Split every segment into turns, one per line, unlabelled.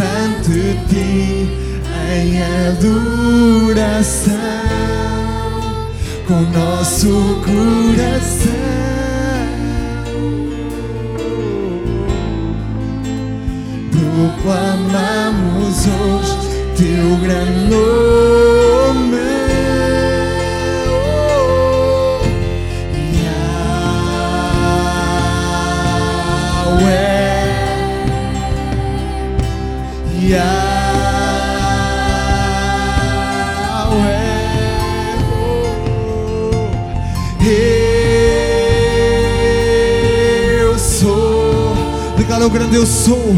ante ti em adoração com nosso coração. Proclamamos hoje teu grande nome. Oh, Yahweh fiel Eu sou, declara o grande eu sou.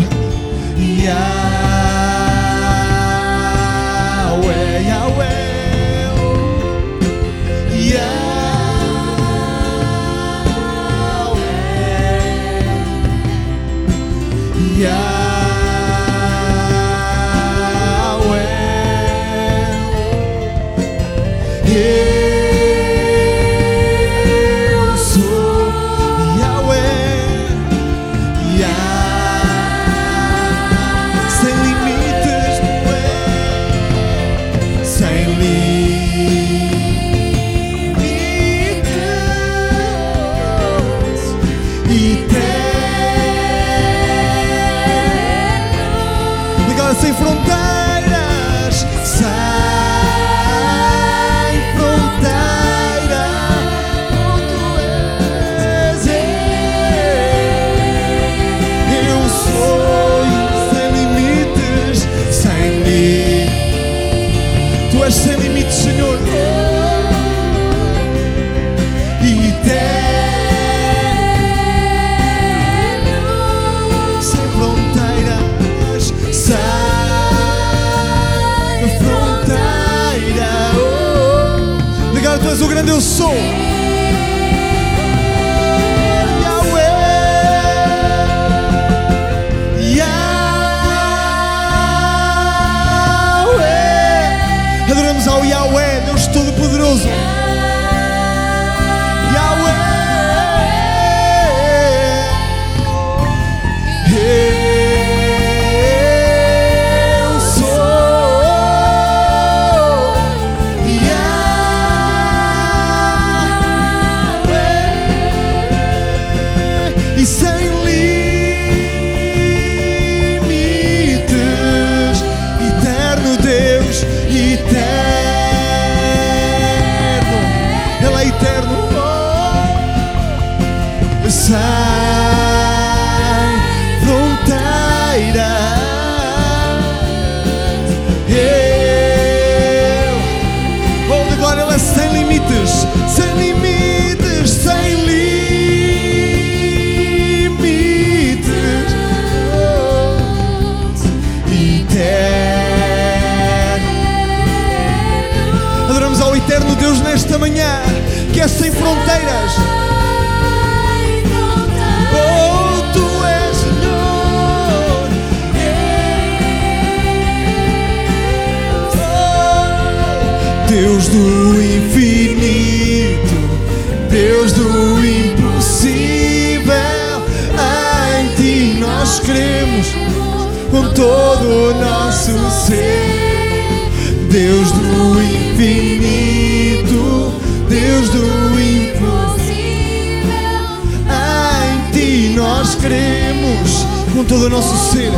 com todo o nosso ser.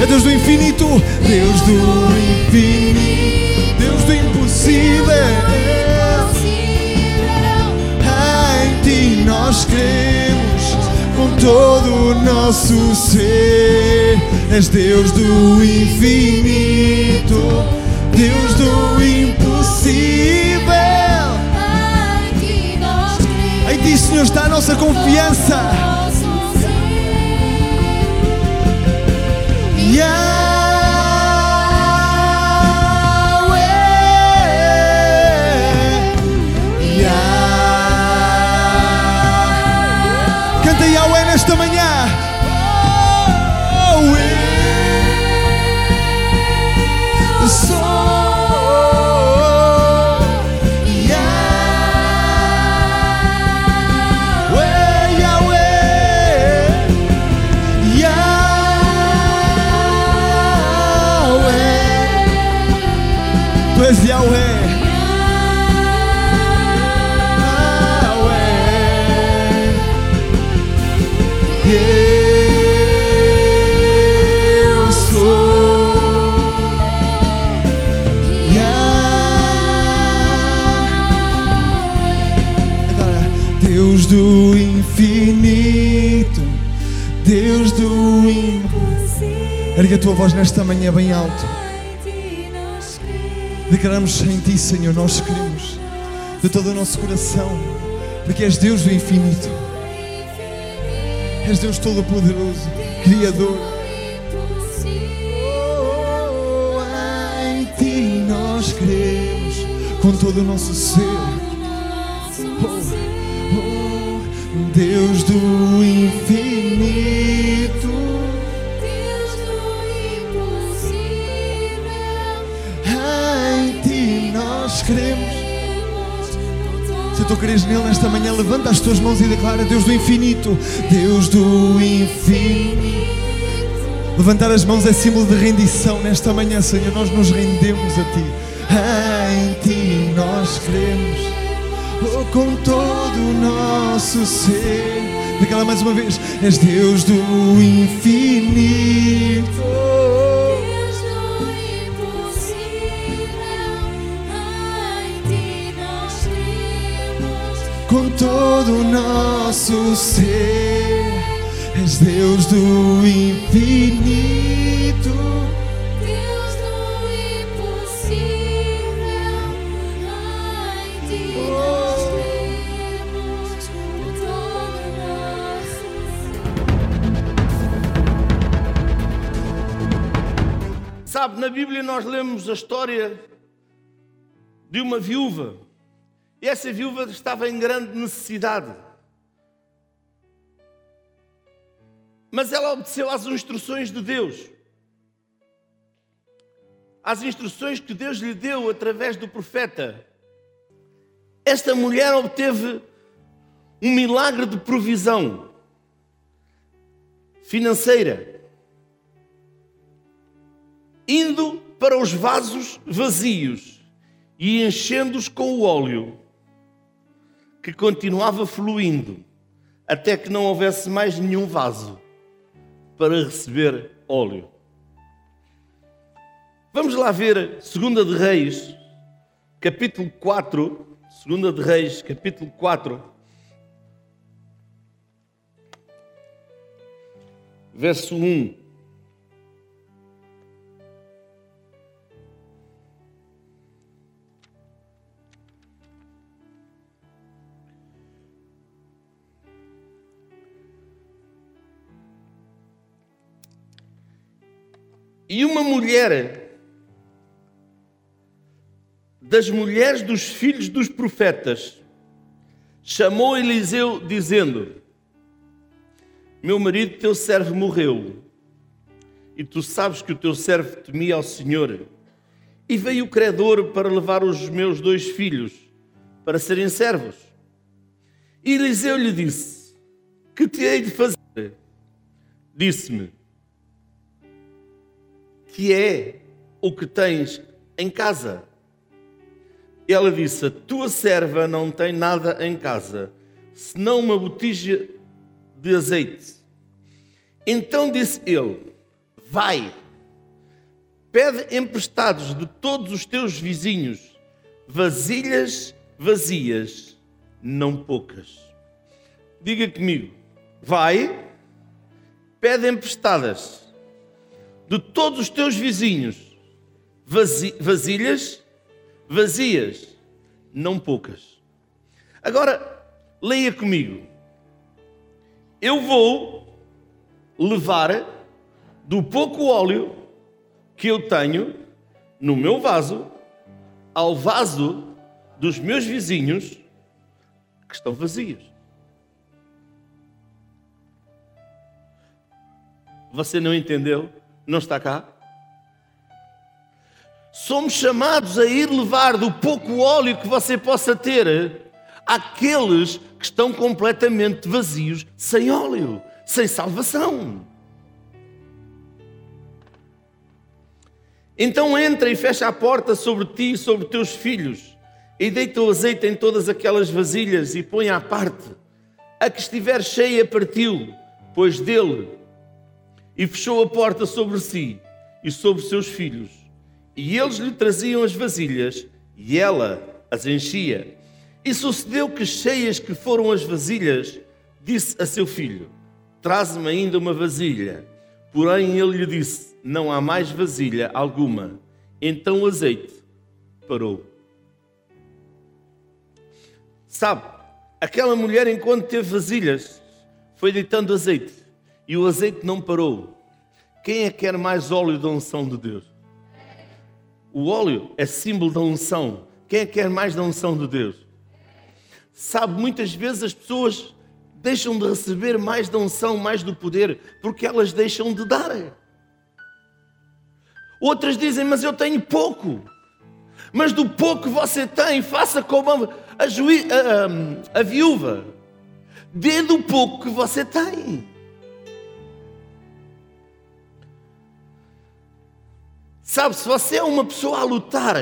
É Deus do infinito, Deus do infinito, Deus do impossível. Em ti nós cremos com todo o nosso ser. És Deus do infinito, Deus do impossível. Em ti, Senhor, está a nossa confiança. Yahweh, És Yahweh. Eu Agora, Deus do infinito, Deus do impossível. Ergue a tua voz nesta manhã bem alto. Declaramos em ti, Senhor, nós queremos de todo o nosso coração, porque és Deus do infinito, és Deus todo-poderoso, Criador. Oh, em ti nós queremos com todo o nosso ser. Oh, Deus do infinito, queremos. Se tu creres nele nesta manhã, levanta as tuas mãos e declara: Deus do infinito, Deus do infinito. Levantar as mãos é símbolo de rendição nesta manhã, Senhor. Nós nos rendemos a ti. Em ti nós queremos, oh, com todo o nosso ser. Declara mais uma vez: És Deus do infinito. Com todo o nosso ser. És Deus do infinito,
Sabe, na Bíblia nós lemos a história de uma viúva. E essa viúva estava em grande necessidade. Mas ela obedeceu às instruções de Deus. Às instruções que Deus lhe deu através do profeta. Esta mulher obteve um milagre de provisão financeira indo para os vasos vazios e enchendo-os com o óleo, que continuava fluindo, até que não houvesse mais nenhum vaso para receber óleo. Vamos lá ver 2 de Reis, capítulo 4, 2 de Reis, capítulo 4, verso 1. E uma mulher das mulheres dos filhos dos profetas chamou Eliseu, dizendo: Meu marido, teu servo, morreu, e tu sabes que o teu servo temia ao Senhor. E veio o credor para levar os meus dois filhos para serem servos. E Eliseu lhe disse: Que te hei de fazer? Disse-me: que é o que tens em casa? Ela disse: A tua serva não tem nada em casa, senão uma botija de azeite. Então disse ele: Vai, pede emprestados de todos os teus vizinhos vasilhas vazias, não poucas. Diga comigo. Vai, pede emprestadas de todos os teus vizinhos vasilhas vazias, não poucas. Agora, leia comigo. Eu vou levar do pouco óleo que eu tenho no meu vaso ao vaso dos meus vizinhos que estão vazios. Você não entendeu? Não está cá? Somos chamados a ir levar do pouco óleo que você possa ter àqueles que estão completamente vazios, sem óleo, sem salvação. Então entra e fecha a porta sobre ti e sobre teus filhos, e deita o azeite em todas aquelas vasilhas e põe à parte. A que estiver cheia partiu, pois dele, e fechou a porta sobre si e sobre seus filhos. E eles lhe traziam as vasilhas, e ela as enchia. E sucedeu que, cheias que foram as vasilhas, disse a seu filho: Traz-me ainda uma vasilha. Porém, ele lhe disse: Não há mais vasilha alguma. Então o azeite parou. Sabe, aquela mulher, enquanto teve vasilhas, foi deitando azeite e o azeite não parou. Quem é que quer mais óleo da unção de Deus? O óleo é símbolo da unção. Quem é que quer mais da unção de Deus? Sabe, muitas vezes as pessoas deixam de receber mais da unção, mais do poder, porque elas deixam de dar. Outras dizem, mas eu tenho pouco. Mas do pouco que você tem, faça como a, a, a, a viúva. Dê do pouco que você tem. Sabe, se você é uma pessoa a lutar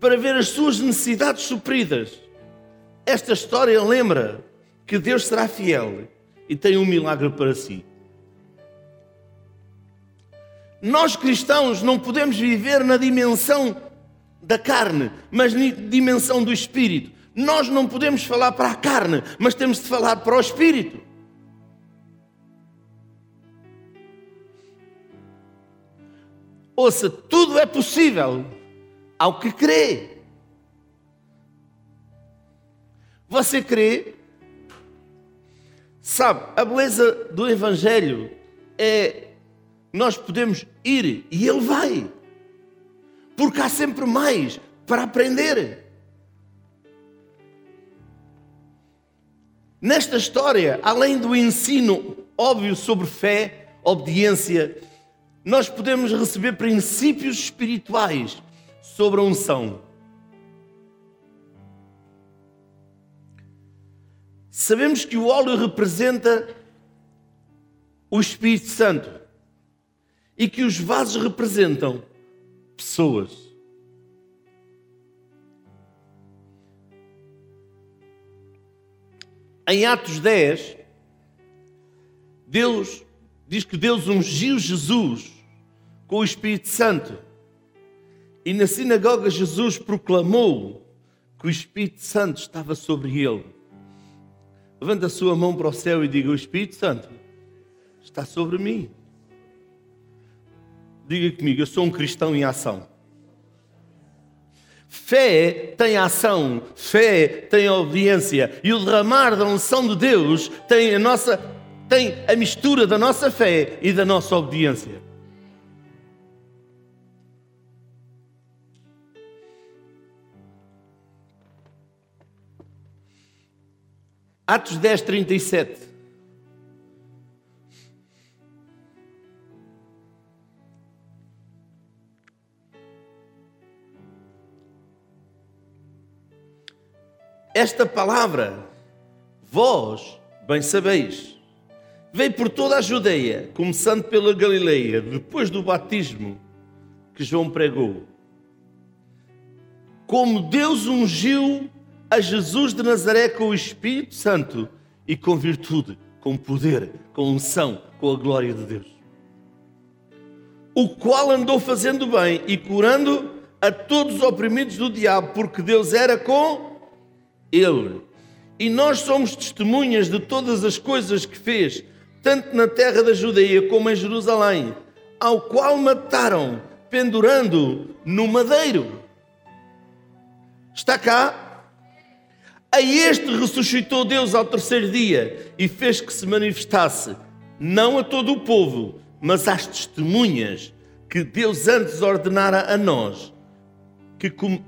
para ver as suas necessidades supridas, esta história lembra que Deus será fiel e tem um milagre para si. Nós cristãos não podemos viver na dimensão da carne, mas na dimensão do espírito. Nós não podemos falar para a carne, mas temos de falar para o espírito. Ouça, tudo é possível ao que crê. Você crê Sabe, a beleza do Evangelho é nós podemos ir e Ele vai, porque há sempre mais para aprender. Nesta história, além do ensino óbvio sobre fé, obediência, nós podemos receber princípios espirituais sobre a unção. Sabemos que o óleo representa o Espírito Santo e que os vasos representam pessoas. Em Atos 10, Deus diz que Deus ungiu Jesus com o Espírito Santo. E na sinagoga Jesus proclamou que o Espírito Santo estava sobre ele. Levanta a sua mão para o céu e diga: O Espírito Santo está sobre mim. Diga comigo: Eu sou um cristão em ação. Fé tem ação, fé tem obediência e o derramar da unção de Deus tem a nossa tem a mistura da nossa fé e da nossa obediência. Atos 10, 37. Esta palavra, vós bem sabeis, veio por toda a Judeia, começando pela Galileia, depois do batismo que João pregou. Como Deus ungiu a Jesus de Nazaré com o Espírito Santo e com virtude, com poder, com unção, com a glória de Deus. O qual andou fazendo bem e curando a todos os oprimidos do diabo, porque Deus era com ele. E nós somos testemunhas de todas as coisas que fez, tanto na terra da Judeia como em Jerusalém, ao qual mataram, pendurando no madeiro. Está cá? A este ressuscitou Deus ao terceiro dia e fez que se manifestasse, não a todo o povo, mas às testemunhas que Deus antes ordenara a nós, que com...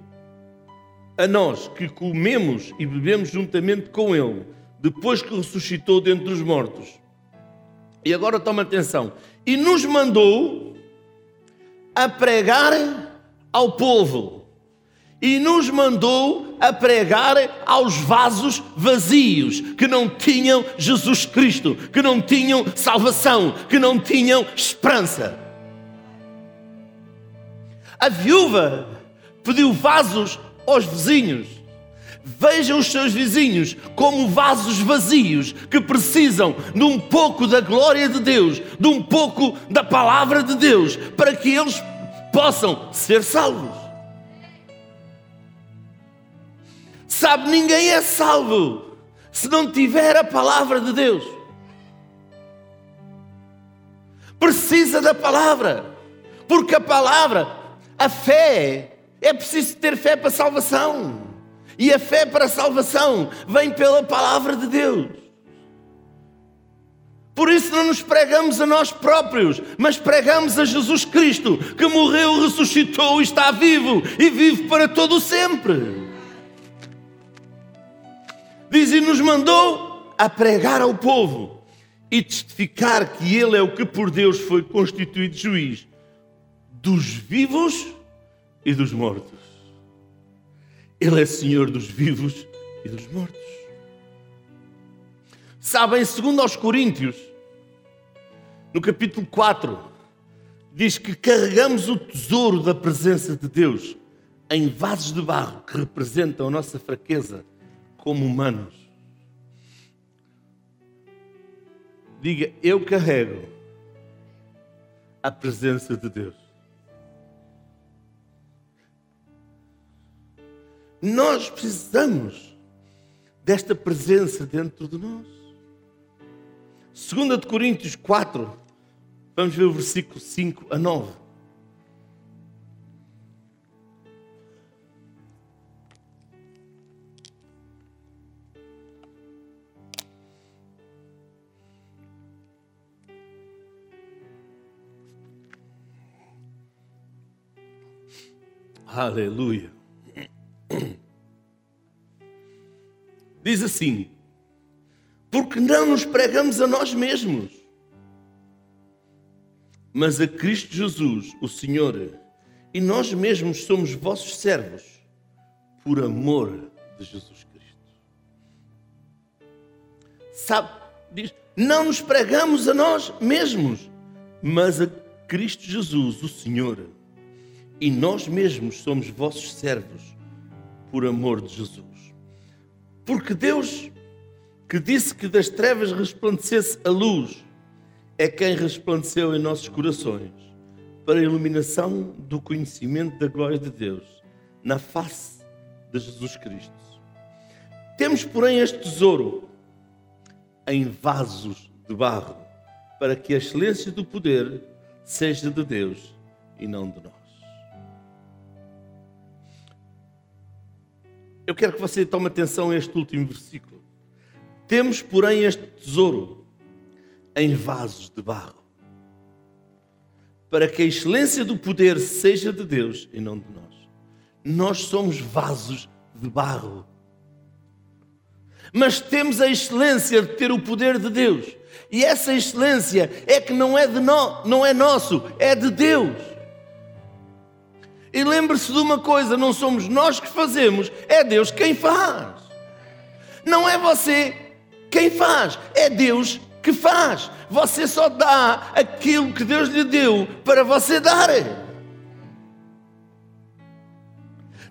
a nós que comemos e bebemos juntamente com Ele, depois que ressuscitou dentre os mortos. E agora toma atenção. E nos mandou a pregar ao povo. E nos mandou a pregar aos vasos vazios, que não tinham Jesus Cristo, que não tinham salvação, que não tinham esperança. A viúva pediu vasos aos vizinhos. Vejam os seus vizinhos como vasos vazios que precisam de um pouco da glória de Deus, de um pouco da palavra de Deus, para que eles possam ser salvos. Sabe, ninguém é salvo se não tiver a palavra de Deus. Precisa da palavra, porque a palavra, a fé, é preciso ter fé para a salvação. E a fé para a salvação vem pela palavra de Deus. Por isso não nos pregamos a nós próprios, mas pregamos a Jesus Cristo, que morreu, ressuscitou e está vivo e vive para todo sempre. Diz e nos mandou a pregar ao povo e testificar que ele é o que por Deus foi constituído juiz dos vivos e dos mortos. Ele é Senhor dos vivos e dos mortos. Sabem, segundo aos Coríntios, no capítulo 4, diz que carregamos o tesouro da presença de Deus em vasos de barro que representam a nossa fraqueza como humanos. Diga, eu carrego a presença de Deus. Nós precisamos desta presença dentro de nós. 2 de Coríntios 4, vamos ver o versículo 5 a 9. Aleluia. Diz assim: porque não nos pregamos a nós mesmos, mas a Cristo Jesus, o Senhor, e nós mesmos somos vossos servos, por amor de Jesus Cristo. Sabe, diz, não nos pregamos a nós mesmos, mas a Cristo Jesus, o Senhor, e nós mesmos somos vossos servos, por amor de Jesus. Porque Deus que disse que das trevas resplandecesse a luz, é quem resplandeceu em nossos corações para a iluminação do conhecimento da glória de Deus na face de Jesus Cristo. Temos, porém, este tesouro em vasos de barro, para que a excelência do poder seja de Deus e não de nós. Eu quero que você tome atenção a este último versículo. Temos, porém, este tesouro em vasos de barro, para que a excelência do poder seja de Deus e não de nós. Nós somos vasos de barro. Mas temos a excelência de ter o poder de Deus. E essa excelência é que não é de nós, não é nosso, é de Deus. E lembre-se de uma coisa: não somos nós que fazemos, é Deus quem faz. Não é você quem faz? É Deus que faz. Você só dá aquilo que Deus lhe deu para você dar.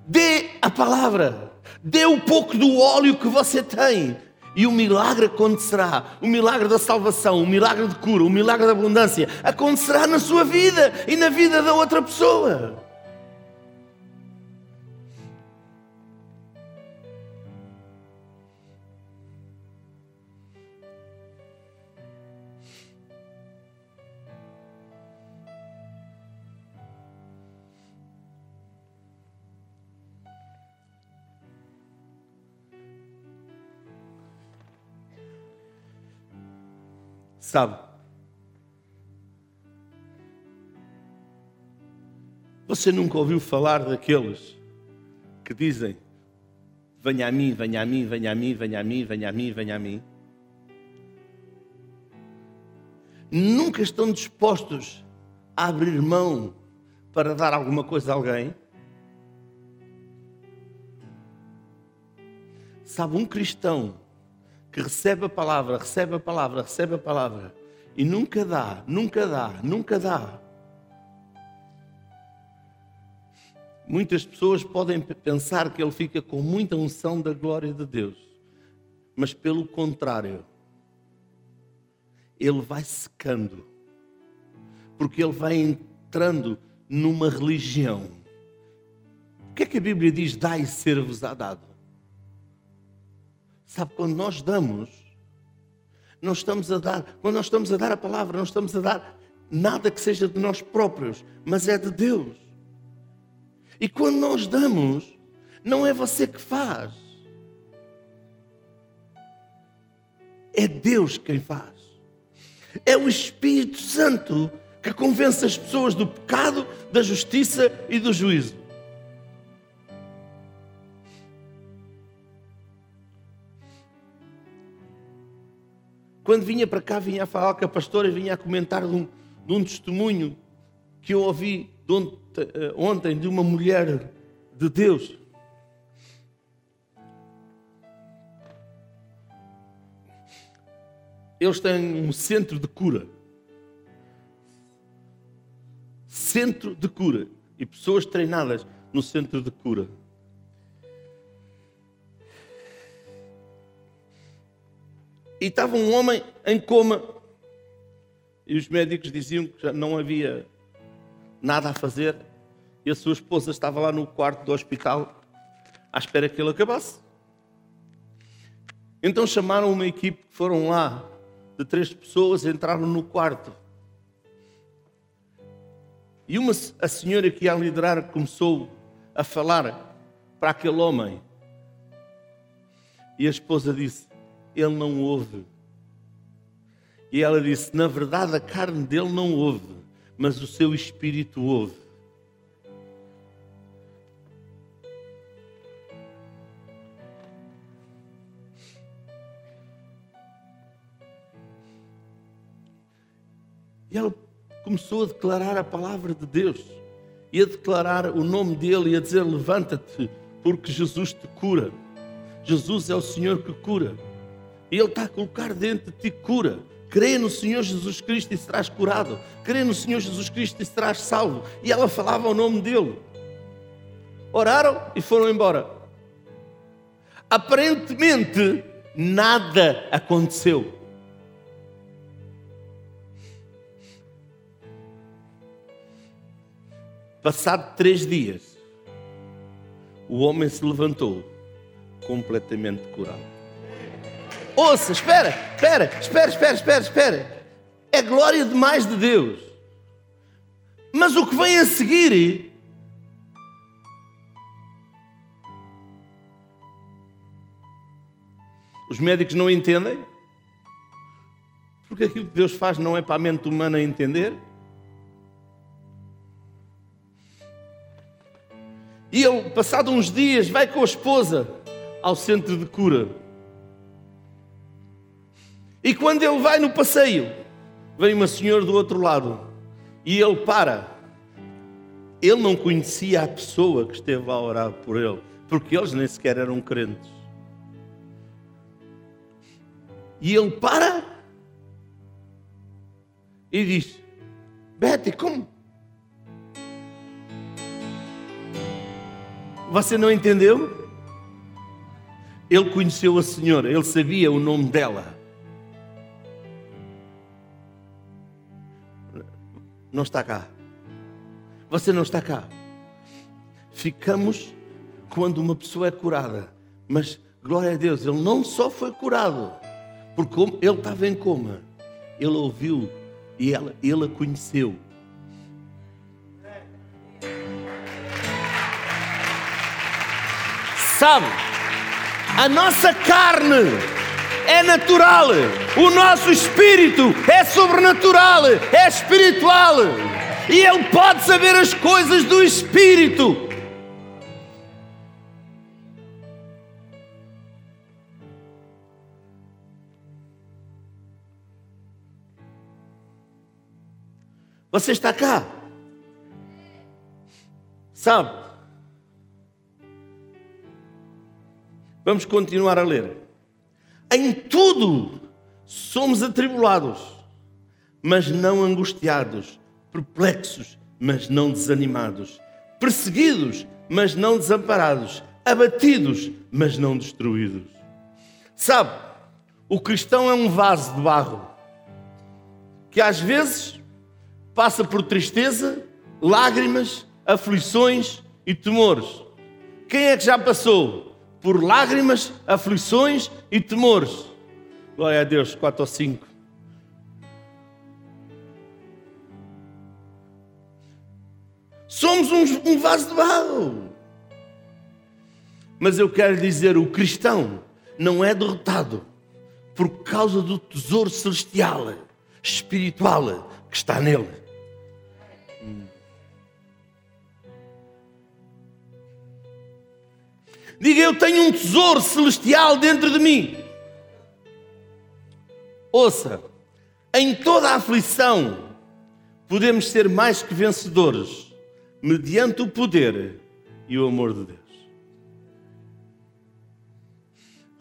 Dê a palavra. Dê um pouco do óleo que você tem. E o milagre acontecerá. O milagre da salvação, o milagre de cura, o milagre da abundância acontecerá na sua vida e na vida da outra pessoa. Sabe? Você nunca ouviu falar daqueles que dizem: Venha a mim, venha a mim, venha a mim, venha a mim, venha a mim, venha a mim. Nunca estão dispostos a abrir mão para dar alguma coisa a alguém. Sabe, um cristão que recebe a palavra, recebe a palavra, recebe a palavra e nunca dá, nunca dá, nunca dá. Muitas pessoas podem pensar que ele fica com muita unção da glória de Deus, mas pelo contrário, ele vai secando, porque ele vai entrando numa religião. O que é que a Bíblia diz? Dai ser-vos-á dado. Sabe, quando nós damos, não estamos a dar, quando nós estamos a dar a palavra, não estamos a dar nada que seja de nós próprios, mas é de Deus. E quando nós damos, não é você que faz. É Deus quem faz. É o Espírito Santo que convence as pessoas do pecado, da justiça e do juízo. Quando vinha para cá, vinha a falar com a pastora vinha a comentar de um, de um testemunho que eu ouvi de ontem, eh, ontem de uma mulher de Deus. Eles têm um centro de cura. Centro de cura. E pessoas treinadas no centro de cura. E estava um homem em coma. E os médicos diziam que já não havia nada a fazer. E a sua esposa estava lá no quarto do hospital à espera que ele acabasse. Então chamaram uma equipe, foram lá, de três pessoas, entraram no quarto. E uma, a senhora que ia liderar começou a falar para aquele homem. E a esposa disse: Ele não ouve. E ela disse: Na verdade, a carne dele não ouve mas o seu espírito ouve. E ela começou a declarar a palavra de Deus, e a declarar o nome dele, e a dizer: Levanta-te, porque Jesus te cura. Jesus é o Senhor que cura. E Ele está a colocar dentro de ti cura. Crê no Senhor Jesus Cristo e serás curado. Crê no Senhor Jesus Cristo e serás salvo. E ela falava o nome dele. Oraram e foram embora. Aparentemente, nada aconteceu. Passado três dias, o homem se levantou completamente curado. Ouça, espera, espera, espera, espera, espera, espera. É glória demais de Deus. Mas o que vem a seguir Os médicos não entendem? Porque aquilo que Deus faz não é para a mente humana entender? E ele, passado uns dias, vai com a esposa ao centro de cura. E quando ele vai no passeio, vem uma senhora do outro lado e ele para. Ele não conhecia a pessoa que esteve a orar por ele, porque eles nem sequer eram crentes. E ele para e diz: Betty, como? Você não entendeu? Ele conheceu a senhora, ele sabia o nome dela. Não está cá. Você não está cá. Ficamos quando uma pessoa é curada. Mas, glória a Deus, ele não só foi curado, porque ele estava em coma. Ele ouviu e ela, ele a conheceu. Sabe, a nossa carne é natural, o nosso espírito é sobrenatural, é espiritual. E ele pode saber as coisas do espírito. Você está cá. Sabe? Vamos continuar a ler. Em tudo somos atribulados, mas não angustiados, perplexos, mas não desanimados, perseguidos, mas não desamparados, abatidos, mas não destruídos. Sabe? O cristão é um vaso de barro que às vezes passa por tristeza, lágrimas, aflições e temores. Quem é que já passou por lágrimas, aflições e temores? Glória a Deus, quatro ou cinco. Somos um, um vaso de barro. Mas eu quero dizer, o cristão não é derrotado por causa do tesouro celestial, espiritual que está nele. Diga, eu tenho um tesouro celestial dentro de mim. Ouça, em toda a aflição, podemos ser mais que vencedores, mediante o poder e o amor de Deus.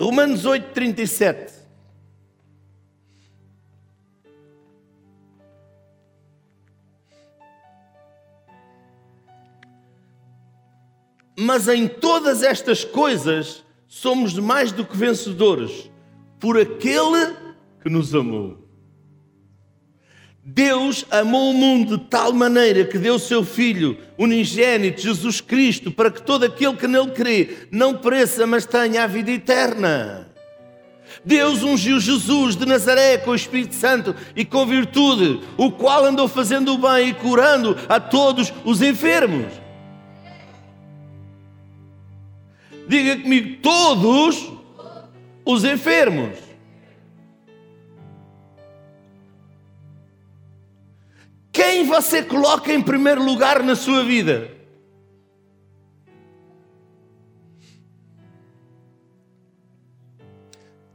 Romanos 8, 37. Mas em todas estas coisas somos mais do que vencedores por aquele que nos amou. Deus amou o mundo de tal maneira que deu o seu Filho unigênito, Jesus Cristo, para que todo aquele que nele crê não pereça, mas tenha a vida eterna. Deus ungiu Jesus de Nazaré com o Espírito Santo e com virtude, o qual andou fazendo o bem e curando a todos os enfermos. Diga comigo, todos os enfermos. Quem você coloca em primeiro lugar na sua vida?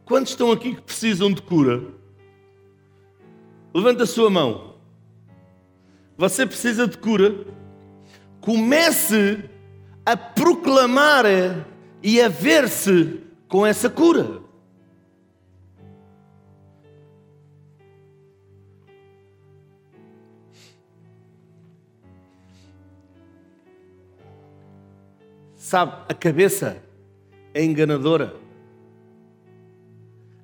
Quantos estão aqui que precisam de cura? Levanta a sua mão. Você precisa de cura? Comece a proclamar e a ver-se com essa cura. Sabe, a cabeça é enganadora.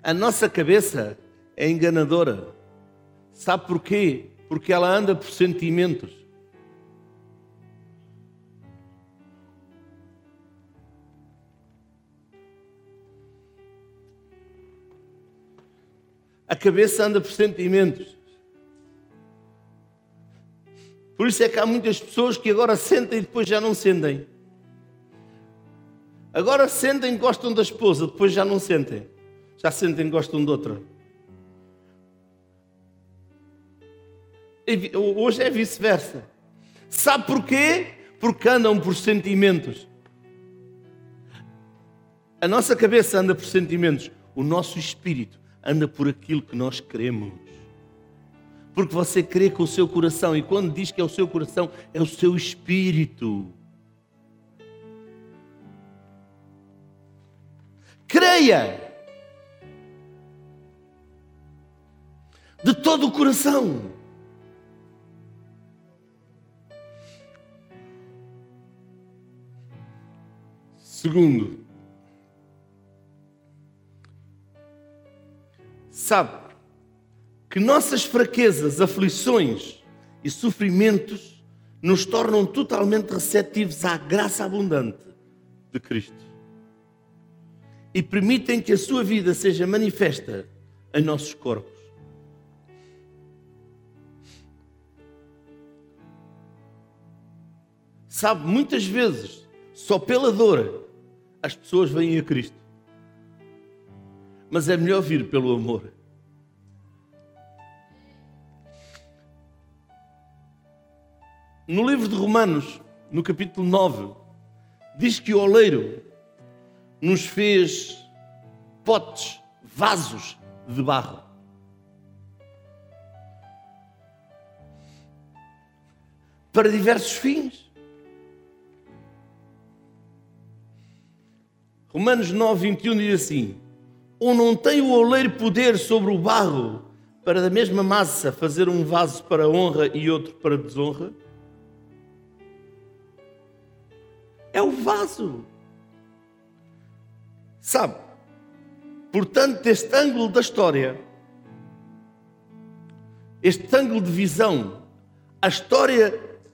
A nossa cabeça é enganadora. Sabe porquê? Porque ela anda por sentimentos. A cabeça anda por sentimentos. Por isso é que há muitas pessoas que agora sentem e depois já não sentem. Agora sentem e gostam da esposa, depois já não sentem. Já sentem e gostam de outra. Hoje é vice-versa. Sabe porquê? Porque andam por sentimentos. A nossa cabeça anda por sentimentos. O nosso espírito anda por aquilo que nós queremos. Porque você crê com o seu coração, e quando diz que é o seu coração, é o seu espírito. Creia de todo o coração. Segundo, sabe que nossas fraquezas, aflições e sofrimentos nos tornam totalmente receptivos à graça abundante de Cristo e permitem que a sua vida seja manifesta em nossos corpos. Sabe, muitas vezes, só pela dor, as pessoas vêm a Cristo. mas é melhor vir pelo amor. No livro de Romanos, no capítulo 9, diz que o oleiro nos fez potes, vasos de barro. Para diversos fins. Romanos 9, 21 diz assim: Ou não tem o oleiro poder sobre o barro para da mesma massa fazer um vaso para honra e outro para desonra? É o vaso. Sabe? Portanto, este ângulo da história, este ângulo de visão, a história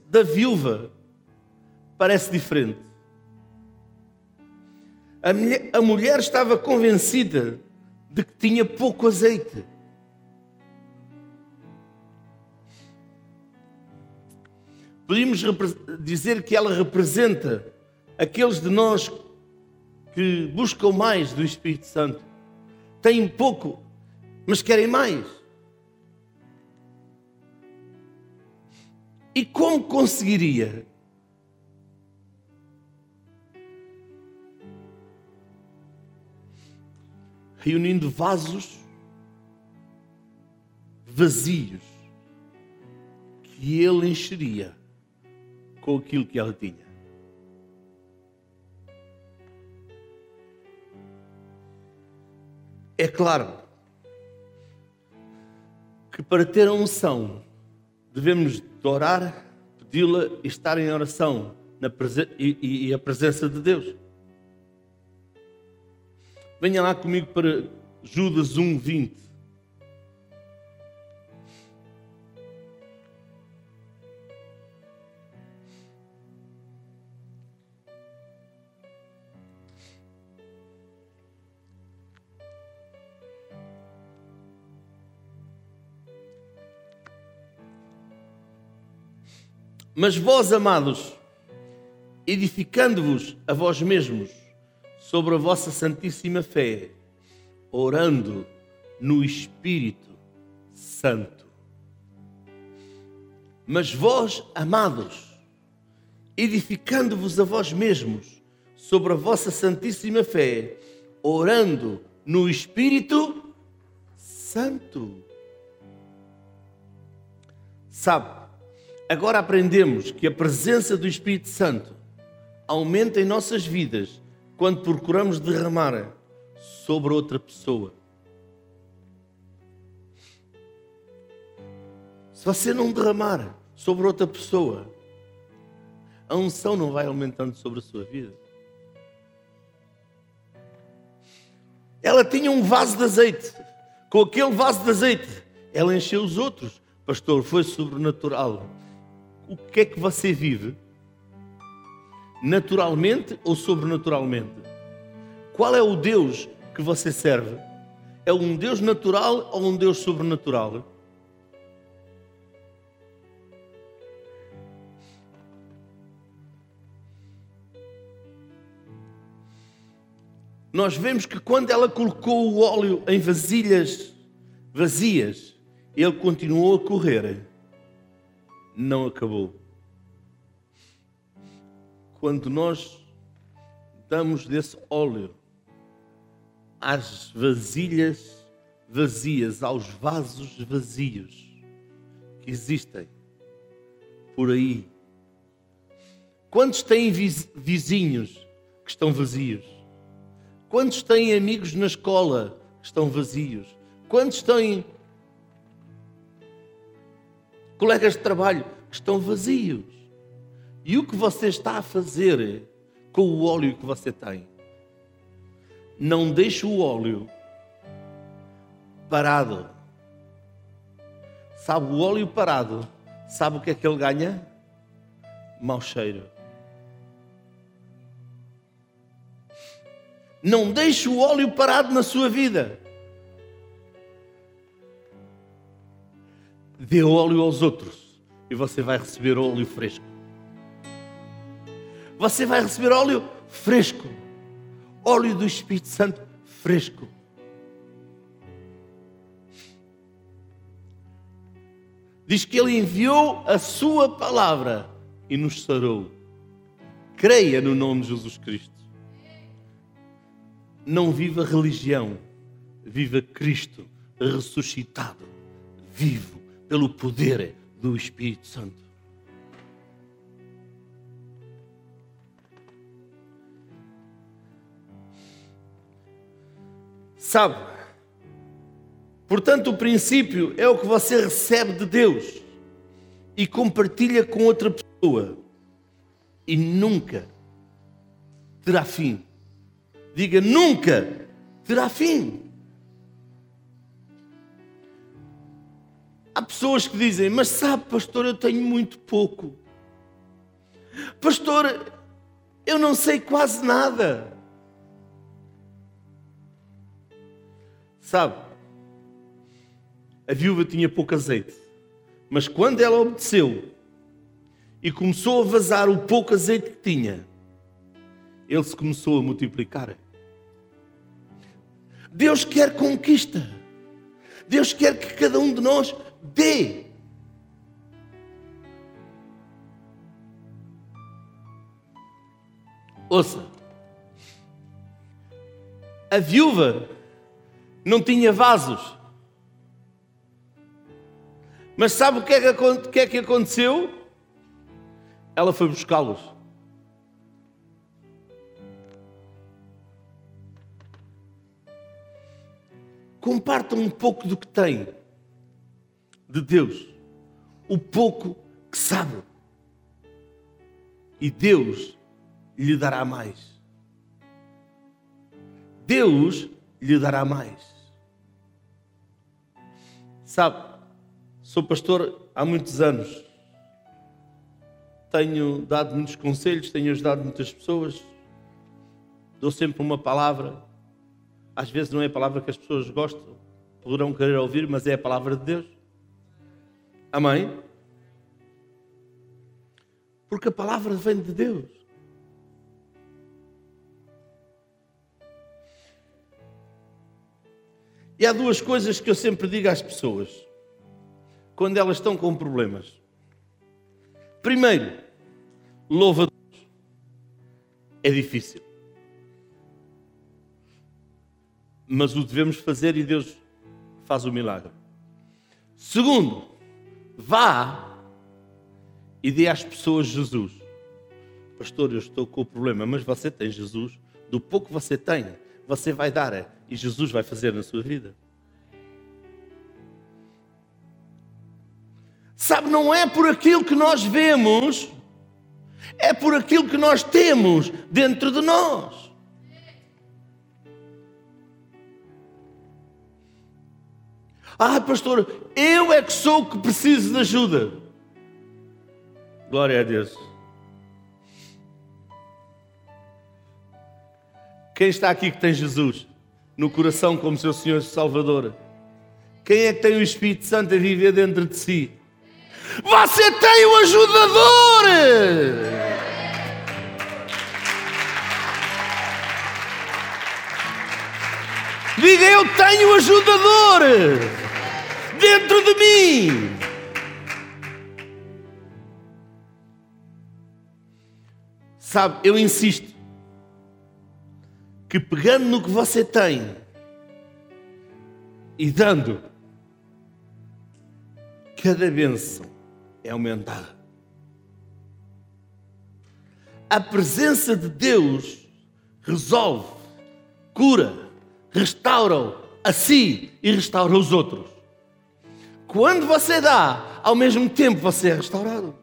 da viúva parece diferente. A mulher, a mulher estava convencida de que tinha pouco azeite. Podíamos dizer que ela representa aqueles de nós que buscam mais do Espírito Santo. Têm pouco, mas querem mais. E como conseguiria? Reunindo vasos vazios que ele encheria com aquilo que ela tinha. É claro que para ter a unção devemos orar, pedi-la e estar em oração na e, e, e a presença de Deus. Venha lá comigo para Judas 1, 20. Mas vós, amados, edificando-vos a vós mesmos sobre a vossa santíssima fé, orando no Espírito Santo. Mas vós, amados, edificando-vos a vós mesmos sobre a vossa santíssima fé, orando no Espírito Santo. Sabe, Agora aprendemos que a presença do Espírito Santo aumenta em nossas vidas quando procuramos derramar sobre outra pessoa. Se você não derramar sobre outra pessoa, a unção não vai aumentando sobre a sua vida. Ela tinha um vaso de azeite. Com aquele vaso de azeite, ela encheu os outros. Pastor, foi sobrenatural o que é que você vive? Naturalmente ou sobrenaturalmente? Qual é o Deus que você serve? É um Deus natural ou um Deus sobrenatural? Nós vemos que quando ela colocou o óleo em vasilhas vazias, ele continuou a correr não acabou. Quando nós damos desse óleo às vasilhas vazias, aos vasos vazios que existem por aí. Quantos têm vizinhos que estão vazios? Quantos têm amigos na escola que estão vazios? Quantos têm colegas de trabalho que estão vazios. E o que você está a fazer com o óleo que você tem? Não deixe o óleo parado. Sabe, o óleo parado, sabe o que é que ele ganha? Mau cheiro. Não deixe o óleo parado na sua vida. dê óleo aos outros e você vai receber óleo fresco. Você vai receber óleo fresco, óleo do Espírito Santo fresco. Diz que ele enviou a sua palavra e nos sarou. Creia no nome de Jesus Cristo. Não viva religião, viva Cristo ressuscitado, vivo pelo poder do Espírito Santo. Sabe? Portanto, o princípio é o que você recebe de Deus e compartilha com outra pessoa e nunca terá fim. Diga nunca terá fim. Há pessoas que dizem, mas sabe, pastor, eu tenho muito pouco. Pastor, eu não sei quase nada. Sabe, a viúva tinha pouco azeite, mas quando ela obedeceu e começou a vazar o pouco azeite que tinha, ele se começou a multiplicar. Deus quer conquista. Deus quer que cada um de nós dê. Ouça, a viúva não tinha vasos. Mas sabe o que é que, é aconteceu? Ela foi buscá-los. Compartam um pouco do que tem de Deus, o pouco que sabe, e Deus lhe dará mais. Deus lhe dará mais. Sabe, sou pastor há muitos anos. Tenho dado muitos conselhos, tenho ajudado muitas pessoas. Dou sempre uma palavra. Às vezes não é a palavra que as pessoas gostam, poderão querer ouvir, mas é a palavra de Deus. Amém? Porque a palavra vem de Deus. E há duas coisas que eu sempre digo às pessoas quando elas estão com problemas. Primeiro, louva Deus. É difícil. Mas o devemos fazer e Deus faz o milagre. Segundo, vá e dê às pessoas Jesus. Pastor, eu estou com o problema, mas você tem Jesus. Do pouco que você tem, você vai dar e Jesus vai fazer na sua vida. Sabe, não é por aquilo que nós vemos, é por aquilo que nós temos dentro de nós. Ah, pastor, eu é que sou o que preciso de ajuda. Glória a Deus. Quem está aqui que tem Jesus no coração como seu Senhor e Salvador? Quem é que tem o Espírito Santo a viver dentro de si? Você tem o ajudador! Diga, eu tenho o ajudador dentro de mim. Sabe, eu insisto que pegando no que você tem e dando, cada bênção é aumentada. A presença de Deus resolve, cura, restaura a si e restaura os outros. Quando você dá, ao mesmo tempo você é restaurado.